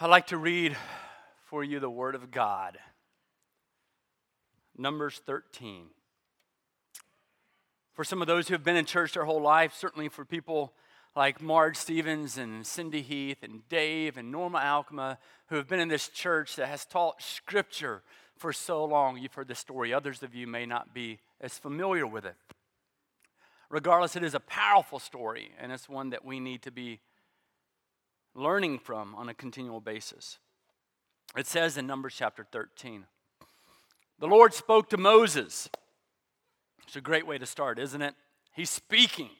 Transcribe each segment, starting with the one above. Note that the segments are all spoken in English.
I'd like to read for you the Word of God. Numbers 13. For some of those who have been in church their whole life, certainly for people like Marge Stevens and Cindy Heath and Dave and Norma Alkema, who have been in this church that has taught Scripture for so long, you've heard the story. Others of you may not be as familiar with it. Regardless, it is a powerful story, and it's one that we need to be learning from on a continual basis. It says in Numbers chapter 13 The Lord spoke to Moses. It's a great way to start, isn't it? He's speaking.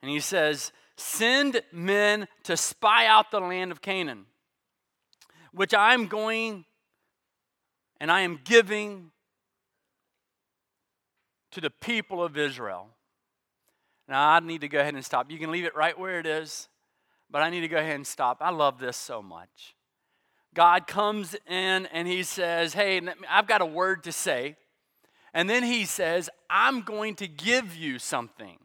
And he says, Send men to spy out the land of Canaan, which I'm going and I am giving to the people of Israel. Now, I need to go ahead and stop. You can leave it right where it is but I need to go ahead and stop. I love this so much. God comes in and he says, Hey, I've got a word to say. And then he says, I'm going to give you something.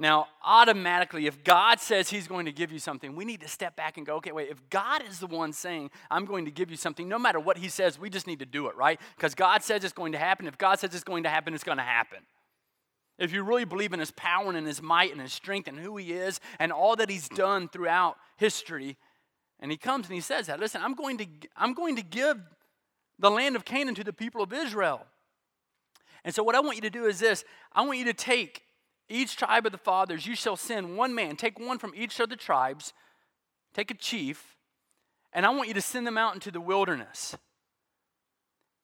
Now, automatically, if God says He's going to give you something, we need to step back and go, okay, wait, if God is the one saying, I'm going to give you something, no matter what He says, we just need to do it, right? Because God says it's going to happen. If God says it's going to happen, it's going to happen. If you really believe in his power and in his might and his strength and who he is and all that he's done throughout history, and he comes and he says that, listen, I'm going to, I'm going to give the land of Canaan to the people of Israel. And so, what I want you to do is this. I want you to take each tribe of the fathers, you shall send one man, take one from each of the tribes, take a chief, and I want you to send them out into the wilderness.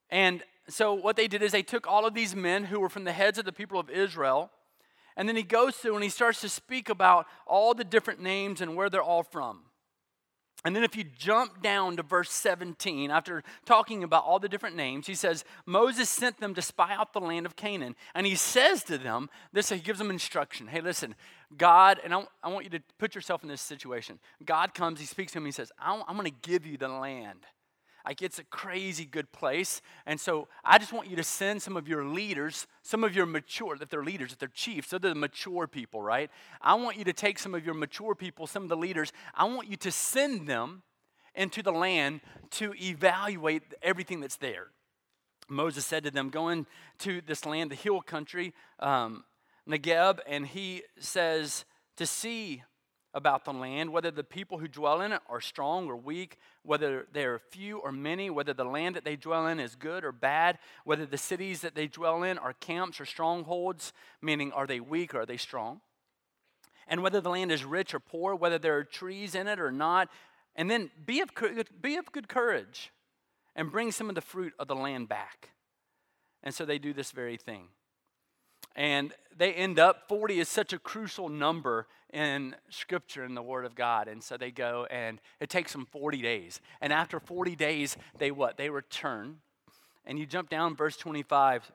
And so what they did is they took all of these men who were from the heads of the people of Israel, and then he goes through and he starts to speak about all the different names and where they're all from. And then if you jump down to verse 17, after talking about all the different names, he says, Moses sent them to spy out the land of Canaan. And he says to them, this, he gives them instruction. Hey, listen, God, and I, I want you to put yourself in this situation. God comes, he speaks to him, he says, I'm going to give you the land. Like it's a crazy good place. And so I just want you to send some of your leaders, some of your mature, that they're leaders, that they're chiefs, so they're the mature people, right? I want you to take some of your mature people, some of the leaders, I want you to send them into the land to evaluate everything that's there. Moses said to them, Go into this land, the hill country, um, and he says, To see about the land, whether the people who dwell in it are strong or weak, whether they are few or many, whether the land that they dwell in is good or bad, whether the cities that they dwell in are camps or strongholds, meaning are they weak or are they strong, and whether the land is rich or poor, whether there are trees in it or not. And then be of, be of good courage and bring some of the fruit of the land back. And so they do this very thing. And they end up, 40 is such a crucial number in Scripture, in the Word of God. And so they go, and it takes them 40 days. And after 40 days, they what? They return. And you jump down, verse 25.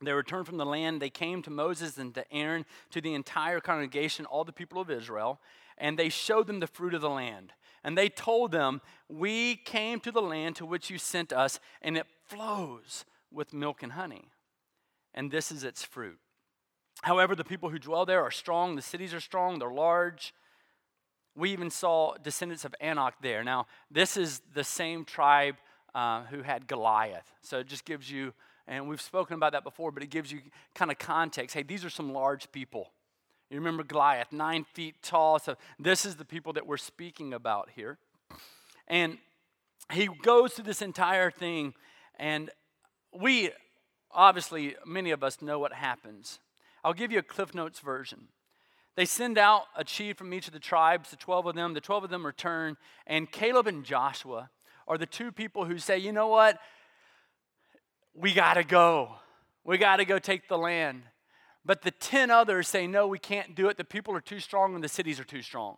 They returned from the land. They came to Moses and to Aaron, to the entire congregation, all the people of Israel, and they showed them the fruit of the land. And they told them, We came to the land to which you sent us, and it flows with milk and honey and this is its fruit. However, the people who dwell there are strong, the cities are strong, they're large. We even saw descendants of Anak there. Now, this is the same tribe uh, who had Goliath. So it just gives you, and we've spoken about that before, but it gives you kind of context. Hey, these are some large people. You remember Goliath, nine feet tall. So this is the people that we're speaking about here. And he goes through this entire thing, and we obviously, many of us know what happens. I'll give you a Cliff Notes version. They send out a chief from each of the tribes, the 12 of them. The 12 of them return, and Caleb and Joshua are the two people who say, you know what? We got to go. We got to go take the land. But the 10 others say, no, we can't do it. The people are too strong and the cities are too strong.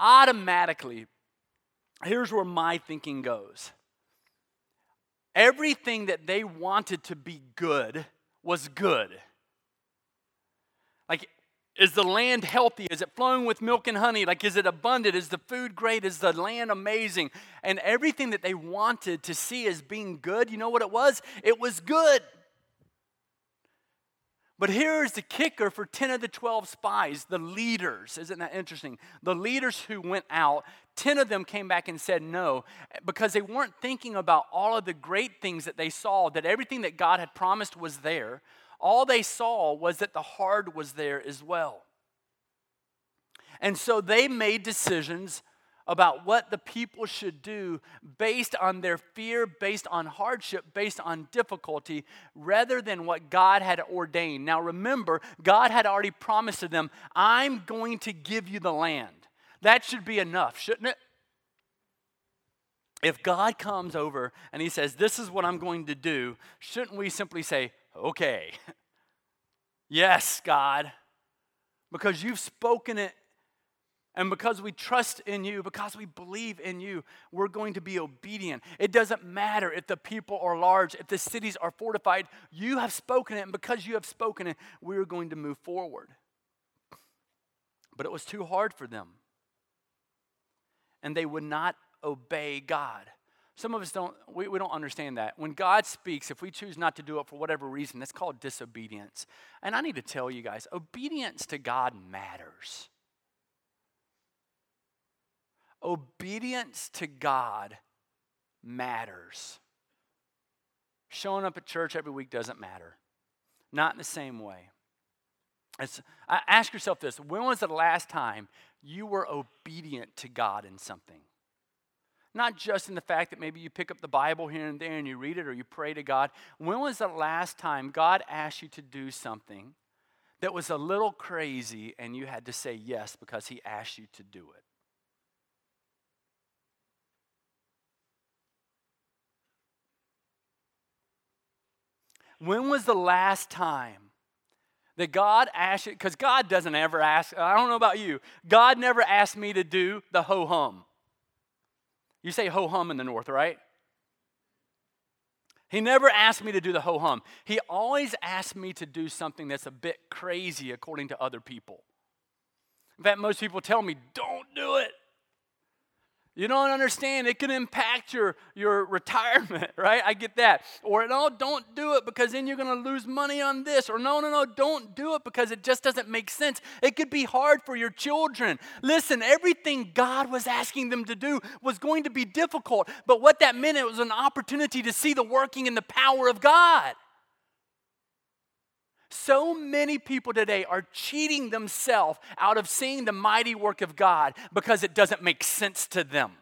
Automatically, here's where my thinking goes Everything that they wanted to be good was good. Like, is the land healthy? Is it flowing with milk and honey? Like, is it abundant? Is the food great? Is the land amazing? And everything that they wanted to see as being good, you know what it was? It was good. But here's the kicker for 10 of the 12 spies, the leaders. Isn't that interesting? The leaders who went out, 10 of them came back and said no because they weren't thinking about all of the great things that they saw, that everything that God had promised was there. All they saw was that the hard was there as well. And so they made decisions about what the people should do based on their fear, based on hardship, based on difficulty, rather than what God had ordained. Now remember, God had already promised to them, I'm going to give you the land. That should be enough, shouldn't it? If God comes over and He says, This is what I'm going to do, shouldn't we simply say, Okay, yes, God, because you've spoken it and because we trust in you, because we believe in you, we're going to be obedient. It doesn't matter if the people are large, if the cities are fortified. You have spoken it, and because you have spoken it, we're going to move forward. But it was too hard for them. And they would not obey God. Some of us don't, we, we don't understand that. When God speaks, if we choose not to do it for whatever reason, that's called disobedience. And I need to tell you guys, obedience to God matters. Obedience to God matters. Showing up at church every week doesn't matter. Not in the same way. It's, ask yourself this when was the last time you were obedient to God in something? Not just in the fact that maybe you pick up the Bible here and there and you read it or you pray to God. When was the last time God asked you to do something that was a little crazy and you had to say yes because He asked you to do it? When was the last time that God asked you? Because God doesn't ever ask, I don't know about you, God never asked me to do the ho hum. You say ho hum in the north, right? He never asked me to do the ho hum. He always asked me to do something that's a bit crazy according to other people. In fact, most people tell me, don't do it. You don't understand. It can impact your, your retirement, right? I get that. Or no, don't do it because then you're going to lose money on this. Or no, no, no, don't do it because it just doesn't make sense. It could be hard for your children. Listen, everything God was asking them to do was going to be difficult. But what that meant, it was an opportunity to see the working and the power of God. So many people today are cheating themselves out of seeing the mighty work of God because it doesn't make sense to them.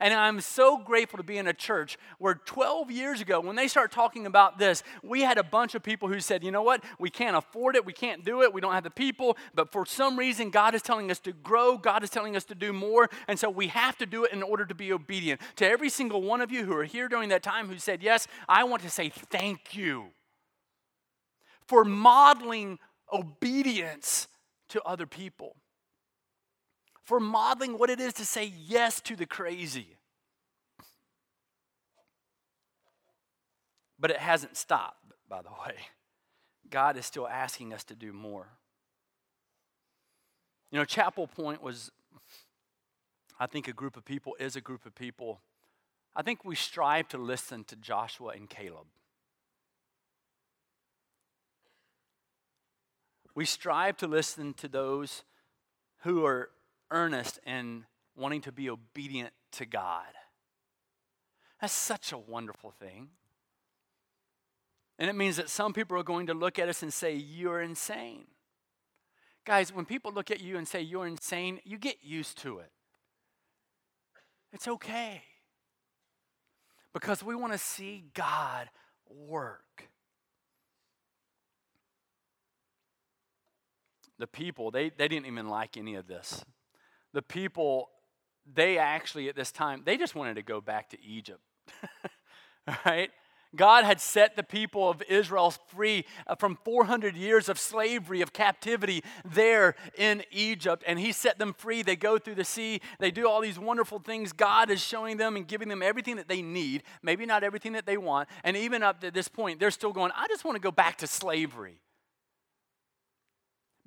And I'm so grateful to be in a church where 12 years ago, when they start talking about this, we had a bunch of people who said, you know what, we can't afford it, we can't do it, we don't have the people, but for some reason, God is telling us to grow, God is telling us to do more, and so we have to do it in order to be obedient. To every single one of you who are here during that time who said, yes, I want to say thank you for modeling obedience to other people, for modeling what it is to say yes to the crazy. But it hasn't stopped, by the way. God is still asking us to do more. You know, Chapel Point was, I think, a group of people, is a group of people. I think we strive to listen to Joshua and Caleb. We strive to listen to those who are earnest and wanting to be obedient to God. That's such a wonderful thing. And it means that some people are going to look at us and say, You're insane. Guys, when people look at you and say you're insane, you get used to it. It's okay. Because we want to see God work. The people, they, they didn't even like any of this. The people, they actually, at this time, they just wanted to go back to Egypt. right? God had set the people of Israel free uh, from 400 years of slavery, of captivity there in Egypt. And He set them free. They go through the sea. They do all these wonderful things. God is showing them and giving them everything that they need, maybe not everything that they want. And even up to this point, they're still going, I just want to go back to slavery.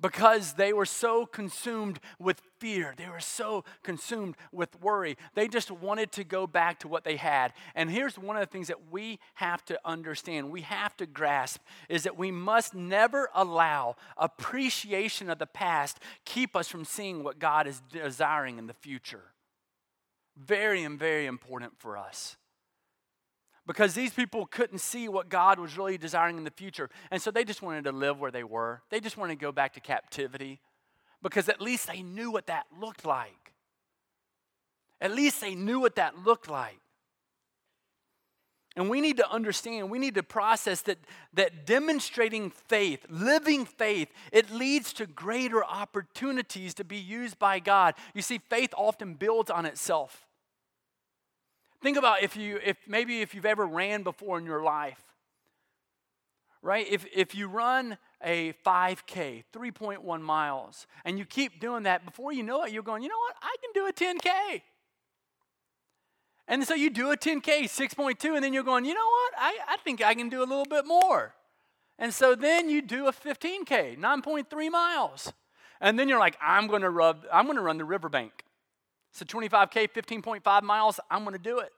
Because they were so consumed with fear. They were so consumed with worry. They just wanted to go back to what they had. And here's one of the things that we have to understand, we have to grasp is that we must never allow appreciation of the past keep us from seeing what God is desiring in the future. Very very important for us because these people couldn't see what God was really desiring in the future. And so they just wanted to live where they were. They just wanted to go back to captivity because at least they knew what that looked like. At least they knew what that looked like. And we need to understand, we need to process that, that demonstrating faith, living faith, it leads to greater opportunities to be used by God. You see, faith often builds on itself. Think about if you, if maybe if you've ever ran before in your life, right? If, if you run a 5K, 3.1 miles, and you keep doing that, before you know it, you're going, you know what? I can do a 10K. And so you do a 10K, 6.2, and then you're going, you know what? I, I think I can do a little bit more. And so then you do a 15K, 9.3 miles. And then you're like, I'm gonna rub, I'm gonna run the riverbank. So 25K, 15.5 miles, I'm going to do it.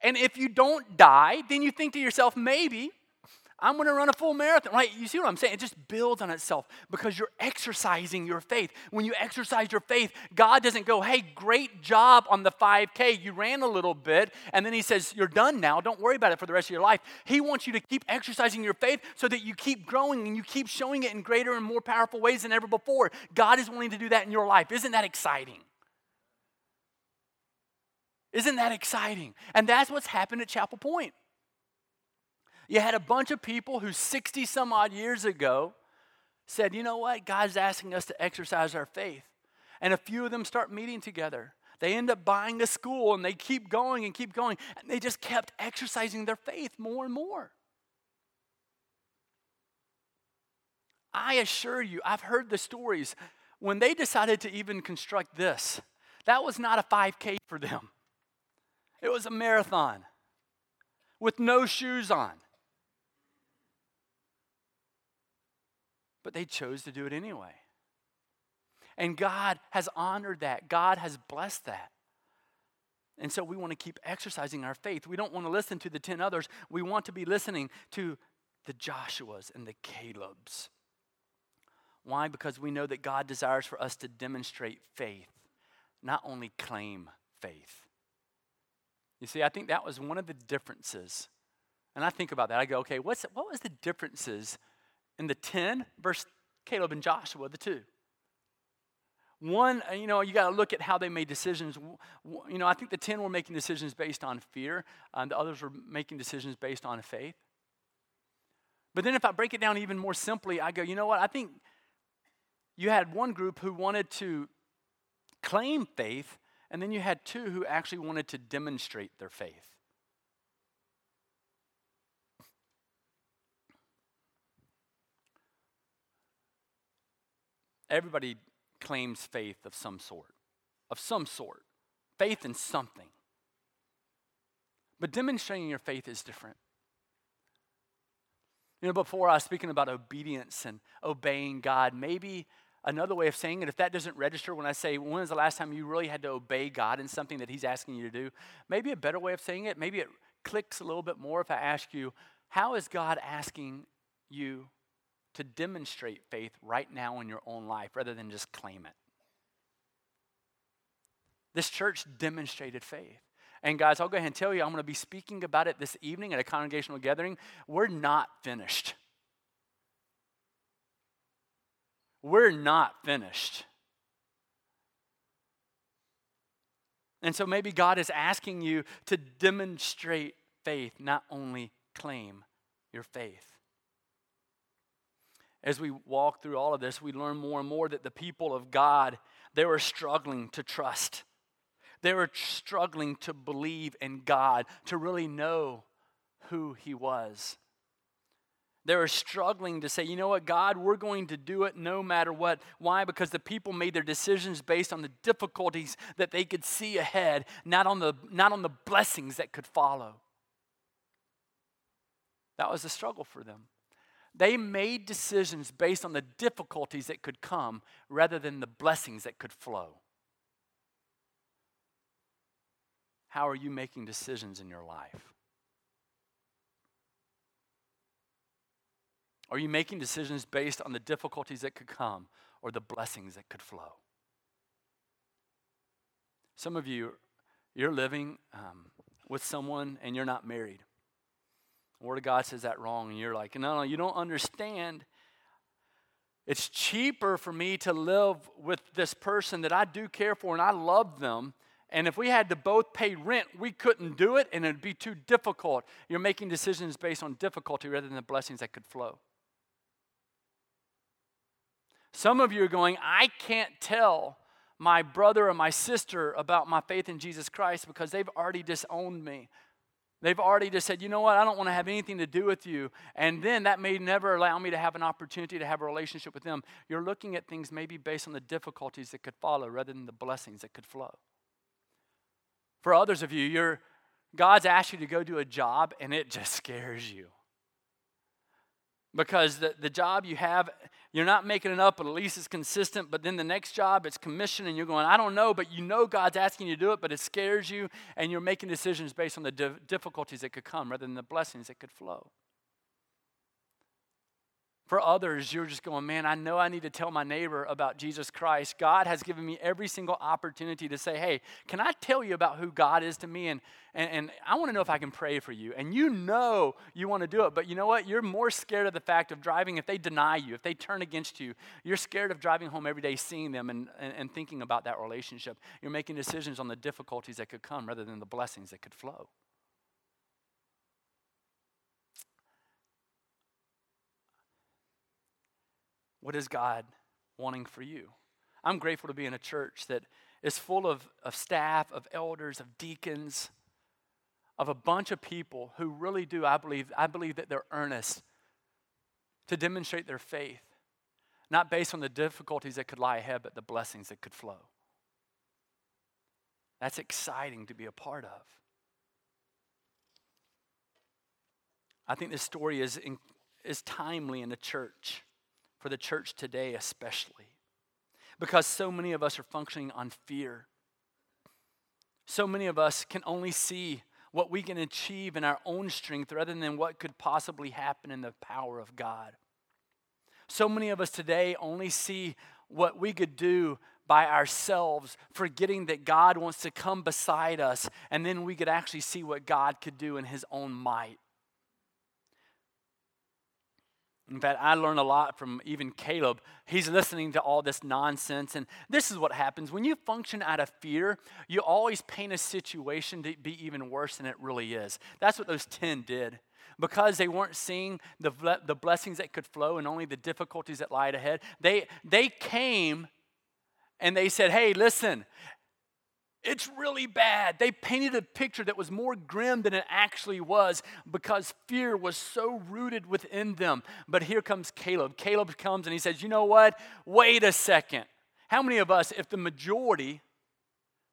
And if you don't die, then you think to yourself, maybe I'm going to run a full marathon. Right? You see what I'm saying? It just builds on itself because you're exercising your faith. When you exercise your faith, God doesn't go, hey, great job on the 5K. You ran a little bit. And then He says, you're done now. Don't worry about it for the rest of your life. He wants you to keep exercising your faith so that you keep growing and you keep showing it in greater and more powerful ways than ever before. God is wanting to do that in your life. Isn't that exciting? Isn't that exciting? And that's what's happened at Chapel Point. You had a bunch of people who 60 some odd years ago said, you know what? God's asking us to exercise our faith. And a few of them start meeting together. They end up buying a school and they keep going and keep going. And they just kept exercising their faith more and more. I assure you, I've heard the stories. When they decided to even construct this, that was not a 5K for them, it was a marathon with no shoes on. But they chose to do it anyway. And God has honored that, God has blessed that. And so we want to keep exercising our faith. We don't want to listen to the 10 others. We want to be listening to the Joshuas and the Calebs. Why? Because we know that God desires for us to demonstrate faith, not only claim faith. You see, I think that was one of the differences. And I think about that. I go, okay, what's, what was the differences in the 10 versus Caleb and Joshua, the two. One, uh, you know, you got to look at how they made decisions. You know, I think the 10 were making decisions based on fear, and the others were making decisions based on faith. But then if I break it down even more simply, I go, you know what? I think you had one group who wanted to claim faith, and then you had two who actually wanted to demonstrate their faith. Everybody claims faith of some sort, of some sort, faith in something. But demonstrating your faith is different. You know, before I was speaking about obedience and obeying God, maybe another way of saying it, if that doesn't register when I say, when was the last time you really had to obey God in something that He's asking you to do? Maybe a better way of saying it, maybe it clicks a little bit more if I ask you, how is God asking you to demonstrate faith right now in your own life rather than just claim it. This church demonstrated faith. And guys, I'll go ahead and tell you, I'm going to be speaking about it this evening at a congregational gathering. We're not finished. We're not finished. And so maybe God is asking you to demonstrate faith, not only claim your faith as we walk through all of this, we learn more and more that the people of God, they were struggling to trust. They were struggling to believe in God, to really know who He was. They were struggling to say, you know what, God, we're going to do it no matter what. Why? Because the people made their decisions based on the difficulties that they could see ahead, not on the, not on the blessings that could follow. That was a struggle for them. They made decisions based on the difficulties that could come rather than the blessings that could flow. How are you making decisions in your life? Are you making decisions based on the difficulties that could come or the blessings that could flow? Some of you, you're living um, with someone and you're not married. Word of God says that wrong, and you're like, no, no, you don't understand. It's cheaper for me to live with this person that I do care for and I love them. And if we had to both pay rent, we couldn't do it and it'd be too difficult. You're making decisions based on difficulty rather than the blessings that could flow. Some of you are going, I can't tell my brother or my sister about my faith in Jesus Christ because they've already disowned me. They've already just said, you know what, I don't want to have anything to do with you. And then that may never allow me to have an opportunity to have a relationship with them. You're looking at things maybe based on the difficulties that could follow rather than the blessings that could flow. For others of you, you're, God's asked you to go do a job and it just scares you because the, the job you have, you're not making it up, but at least it's consistent. But then the next job, it's commission, and you're going, I don't know, but you know God's asking you to do it, but it scares you, and you're making decisions based on the di- difficulties that could come rather than the blessings that could flow. For others, you're just going, man, I know I need to tell my neighbor about Jesus Christ. God has given me every single opportunity to say, hey, can I tell you about who God is to me? And, and, and I want to know if I can pray for you. And you know you want to do it, but you know what? You're more scared of the fact of driving, if they deny you, if they turn against you, you're scared of driving home every day, seeing them, and, and, and thinking about that relationship. You're making decisions on the difficulties that could come rather than the blessings that could flow. What is God wanting for you? I'm grateful to be in a church that is full of, of staff, of elders, of deacons, of a bunch of people who really do, I believe, I believe that they're earnest to demonstrate their faith, not based on the difficulties that could lie ahead, but the blessings that could flow. That's exciting to be a part of. I think this story is, in, is timely in the church for the church today, especially. Because so many of us are functioning on fear. So many of us can only see what we can achieve in our own strength rather than what could possibly happen in the power of God. So many of us today only see what we could do by ourselves, forgetting that God wants to come beside us, and then we could actually see what God could do in His own might. In fact, I learned a lot from even Caleb. He's listening to all this nonsense. And this is what happens when you function out of fear, you always paint a situation to be even worse than it really is. That's what those 10 did. Because they weren't seeing the, the blessings that could flow and only the difficulties that lied ahead, they, they came and they said, Hey, listen, it's really bad. They painted a picture that was more grim than it actually was because fear was so rooted within them. But here comes Caleb. Caleb comes and he says, You know what? Wait a second. How many of us, if the majority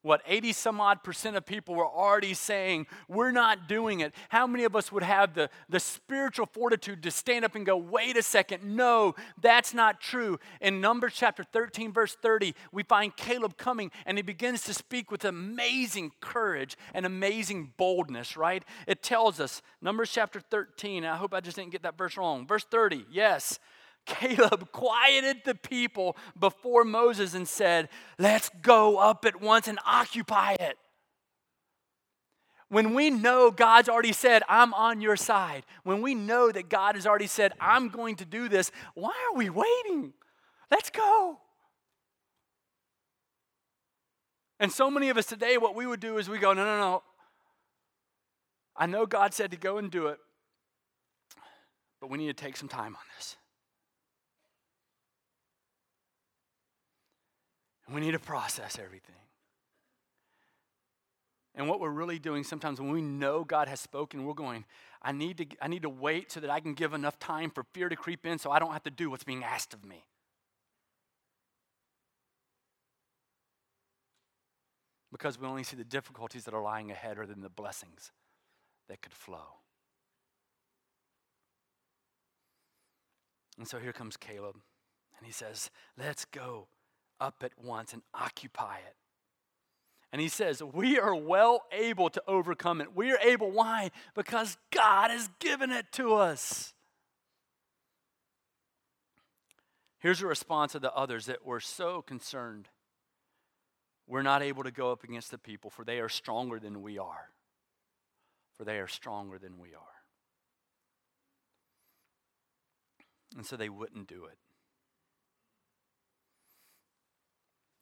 what 80 some odd percent of people were already saying we're not doing it. How many of us would have the, the spiritual fortitude to stand up and go wait a second no that's not true. In numbers chapter 13 verse 30 we find caleb coming and he begins to speak with amazing courage and amazing boldness right? It tells us numbers chapter 13 i hope i just didn't get that verse wrong. Verse 30 yes Caleb quieted the people before Moses and said, Let's go up at once and occupy it. When we know God's already said, I'm on your side, when we know that God has already said, I'm going to do this, why are we waiting? Let's go. And so many of us today, what we would do is we go, No, no, no. I know God said to go and do it, but we need to take some time on this. We need to process everything. And what we're really doing sometimes when we know God has spoken, we're going, I need to, I need to wait so that I can give enough time for fear to creep in so I don't have to do what's being asked of me. Because we only see the difficulties that are lying ahead rather than the blessings that could flow. And so here comes Caleb, and he says, Let's go up at once and occupy it. And he says, We are well able to overcome it. We are able. Why? Because God has given it to us. Here's a response of the others that were so concerned. We're not able to go up against the people, for they are stronger than we are. For they are stronger than we are. And so they wouldn't do it.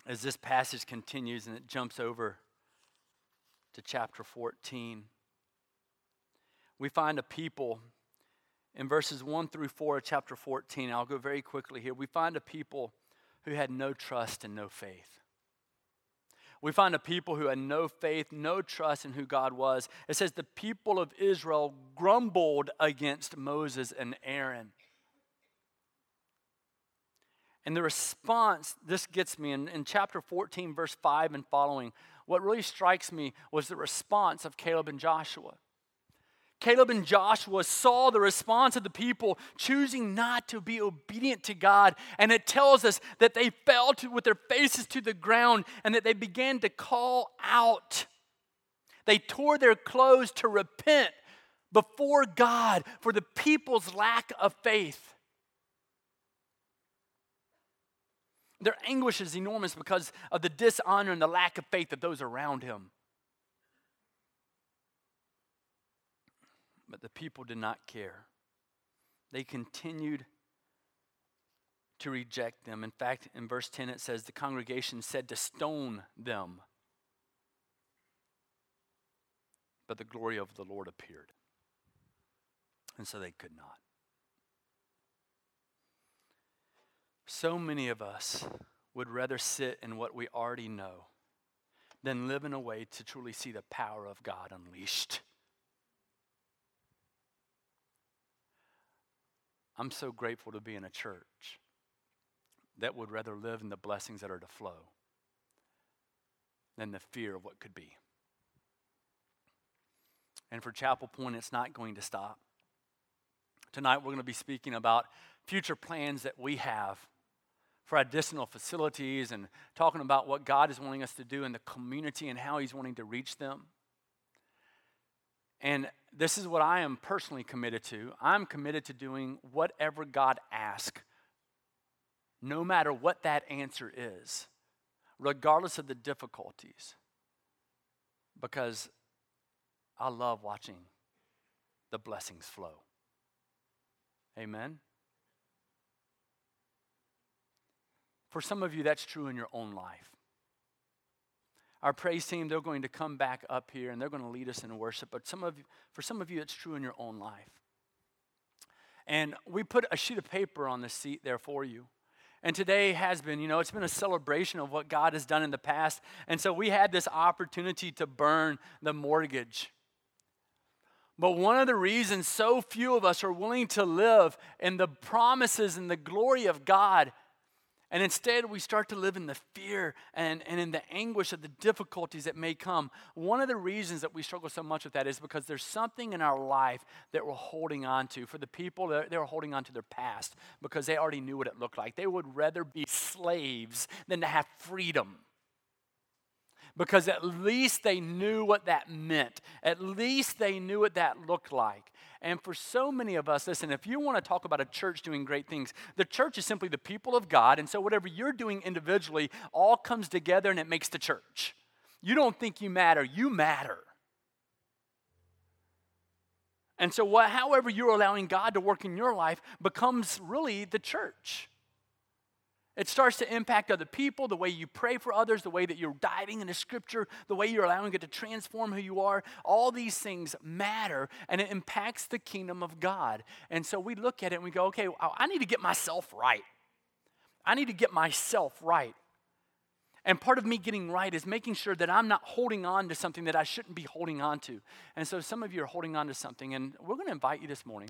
As this passage continues and it jumps over to chapter 14, we find a people in verses 1 through 4 of chapter 14. I'll go very quickly here. We find a people who had no trust and no faith. We find a people who had no faith, no trust in who God was. It says the people of Israel grumbled against Moses and Aaron. And the response, this gets me in, in chapter 14, verse 5 and following. What really strikes me was the response of Caleb and Joshua. Caleb and Joshua saw the response of the people choosing not to be obedient to God. And it tells us that they fell to, with their faces to the ground and that they began to call out. They tore their clothes to repent before God for the people's lack of faith. Their anguish is enormous because of the dishonor and the lack of faith of those around him. But the people did not care. They continued to reject them. In fact, in verse 10, it says the congregation said to stone them. But the glory of the Lord appeared. And so they could not. So many of us would rather sit in what we already know than live in a way to truly see the power of God unleashed. I'm so grateful to be in a church that would rather live in the blessings that are to flow than the fear of what could be. And for Chapel Point, it's not going to stop. Tonight, we're going to be speaking about future plans that we have for additional facilities and talking about what God is wanting us to do in the community and how He's wanting to reach them. And this is what I am personally committed to. I'm committed to doing whatever God asks, no matter what that answer is, regardless of the difficulties, because I love watching the blessings flow. Amen. For some of you, that's true in your own life. Our praise team, they're going to come back up here and they're going to lead us in worship. But some of you, for some of you, it's true in your own life. And we put a sheet of paper on the seat there for you. And today has been, you know, it's been a celebration of what God has done in the past. And so we had this opportunity to burn the mortgage. But one of the reasons so few of us are willing to live in the promises and the glory of God and instead, we start to live in the fear and, and in the anguish of the difficulties that may come. One of the reasons that we struggle so much with that is because there's something in our life that we're holding on to. For the people, they were holding on to their past because they already knew what it looked like. They would rather be slaves than to have freedom because at least they knew what that meant. At least they knew what that looked like. And for so many of us, listen, if you want to talk about a church doing great things, the church is simply the people of God. And so whatever you're doing individually all comes together and it makes the church. You don't think you matter, you matter. And so, what, however, you're allowing God to work in your life becomes really the church. It starts to impact other people, the way you pray for others, the way that you're diving into scripture, the way you're allowing it to transform who you are. All these things matter and it impacts the kingdom of God. And so we look at it and we go, okay, I need to get myself right. I need to get myself right. And part of me getting right is making sure that I'm not holding on to something that I shouldn't be holding on to. And so some of you are holding on to something, and we're going to invite you this morning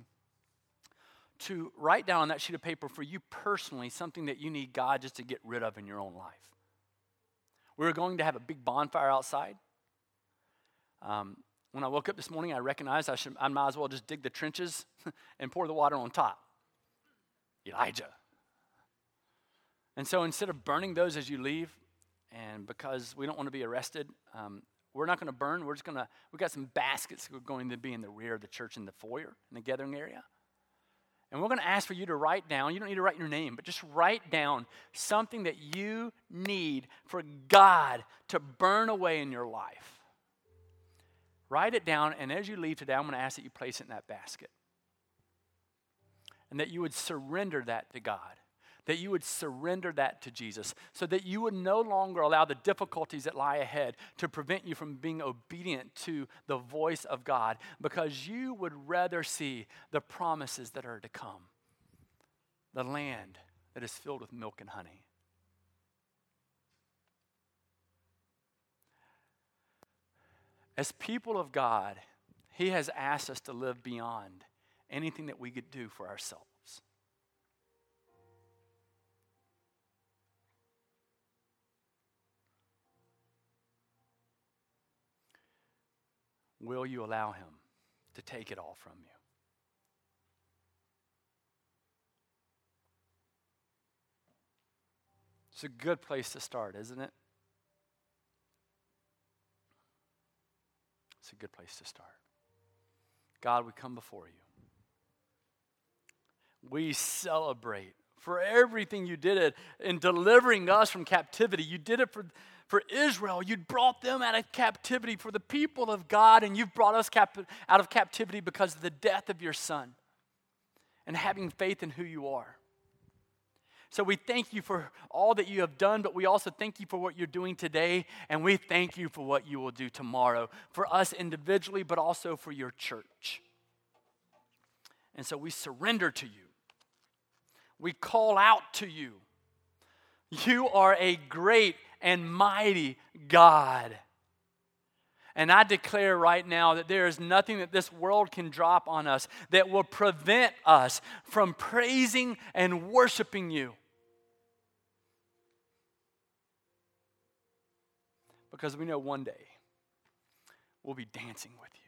to write down on that sheet of paper for you personally something that you need God just to get rid of in your own life. We were going to have a big bonfire outside. Um, when I woke up this morning, I recognized I, should, I might as well just dig the trenches and pour the water on top. Elijah. And so instead of burning those as you leave, and because we don't want to be arrested, um, we're not going to burn. We're just going to, we've got some baskets are going to be in the rear of the church in the foyer, in the gathering area. And we're going to ask for you to write down, you don't need to write your name, but just write down something that you need for God to burn away in your life. Write it down, and as you leave today, I'm going to ask that you place it in that basket. And that you would surrender that to God that you would surrender that to Jesus so that you would no longer allow the difficulties that lie ahead to prevent you from being obedient to the voice of God because you would rather see the promises that are to come, the land that is filled with milk and honey. As people of God, He has asked us to live beyond anything that we could do for ourselves. Will you allow Him to take it all from you? It's a good place to start, isn't it? It's a good place to start. God, we come before you. We celebrate for everything you did it in delivering us from captivity. You did it for for Israel. You'd brought them out of captivity for the people of God, and you've brought us cap- out of captivity because of the death of your Son and having faith in who you are. So we thank you for all that you have done, but we also thank you for what you're doing today, and we thank you for what you will do tomorrow for us individually, but also for your church. And so we surrender to you. We call out to you. You are a great and mighty God. And I declare right now that there is nothing that this world can drop on us that will prevent us from praising and worshiping you. Because we know one day we'll be dancing with you.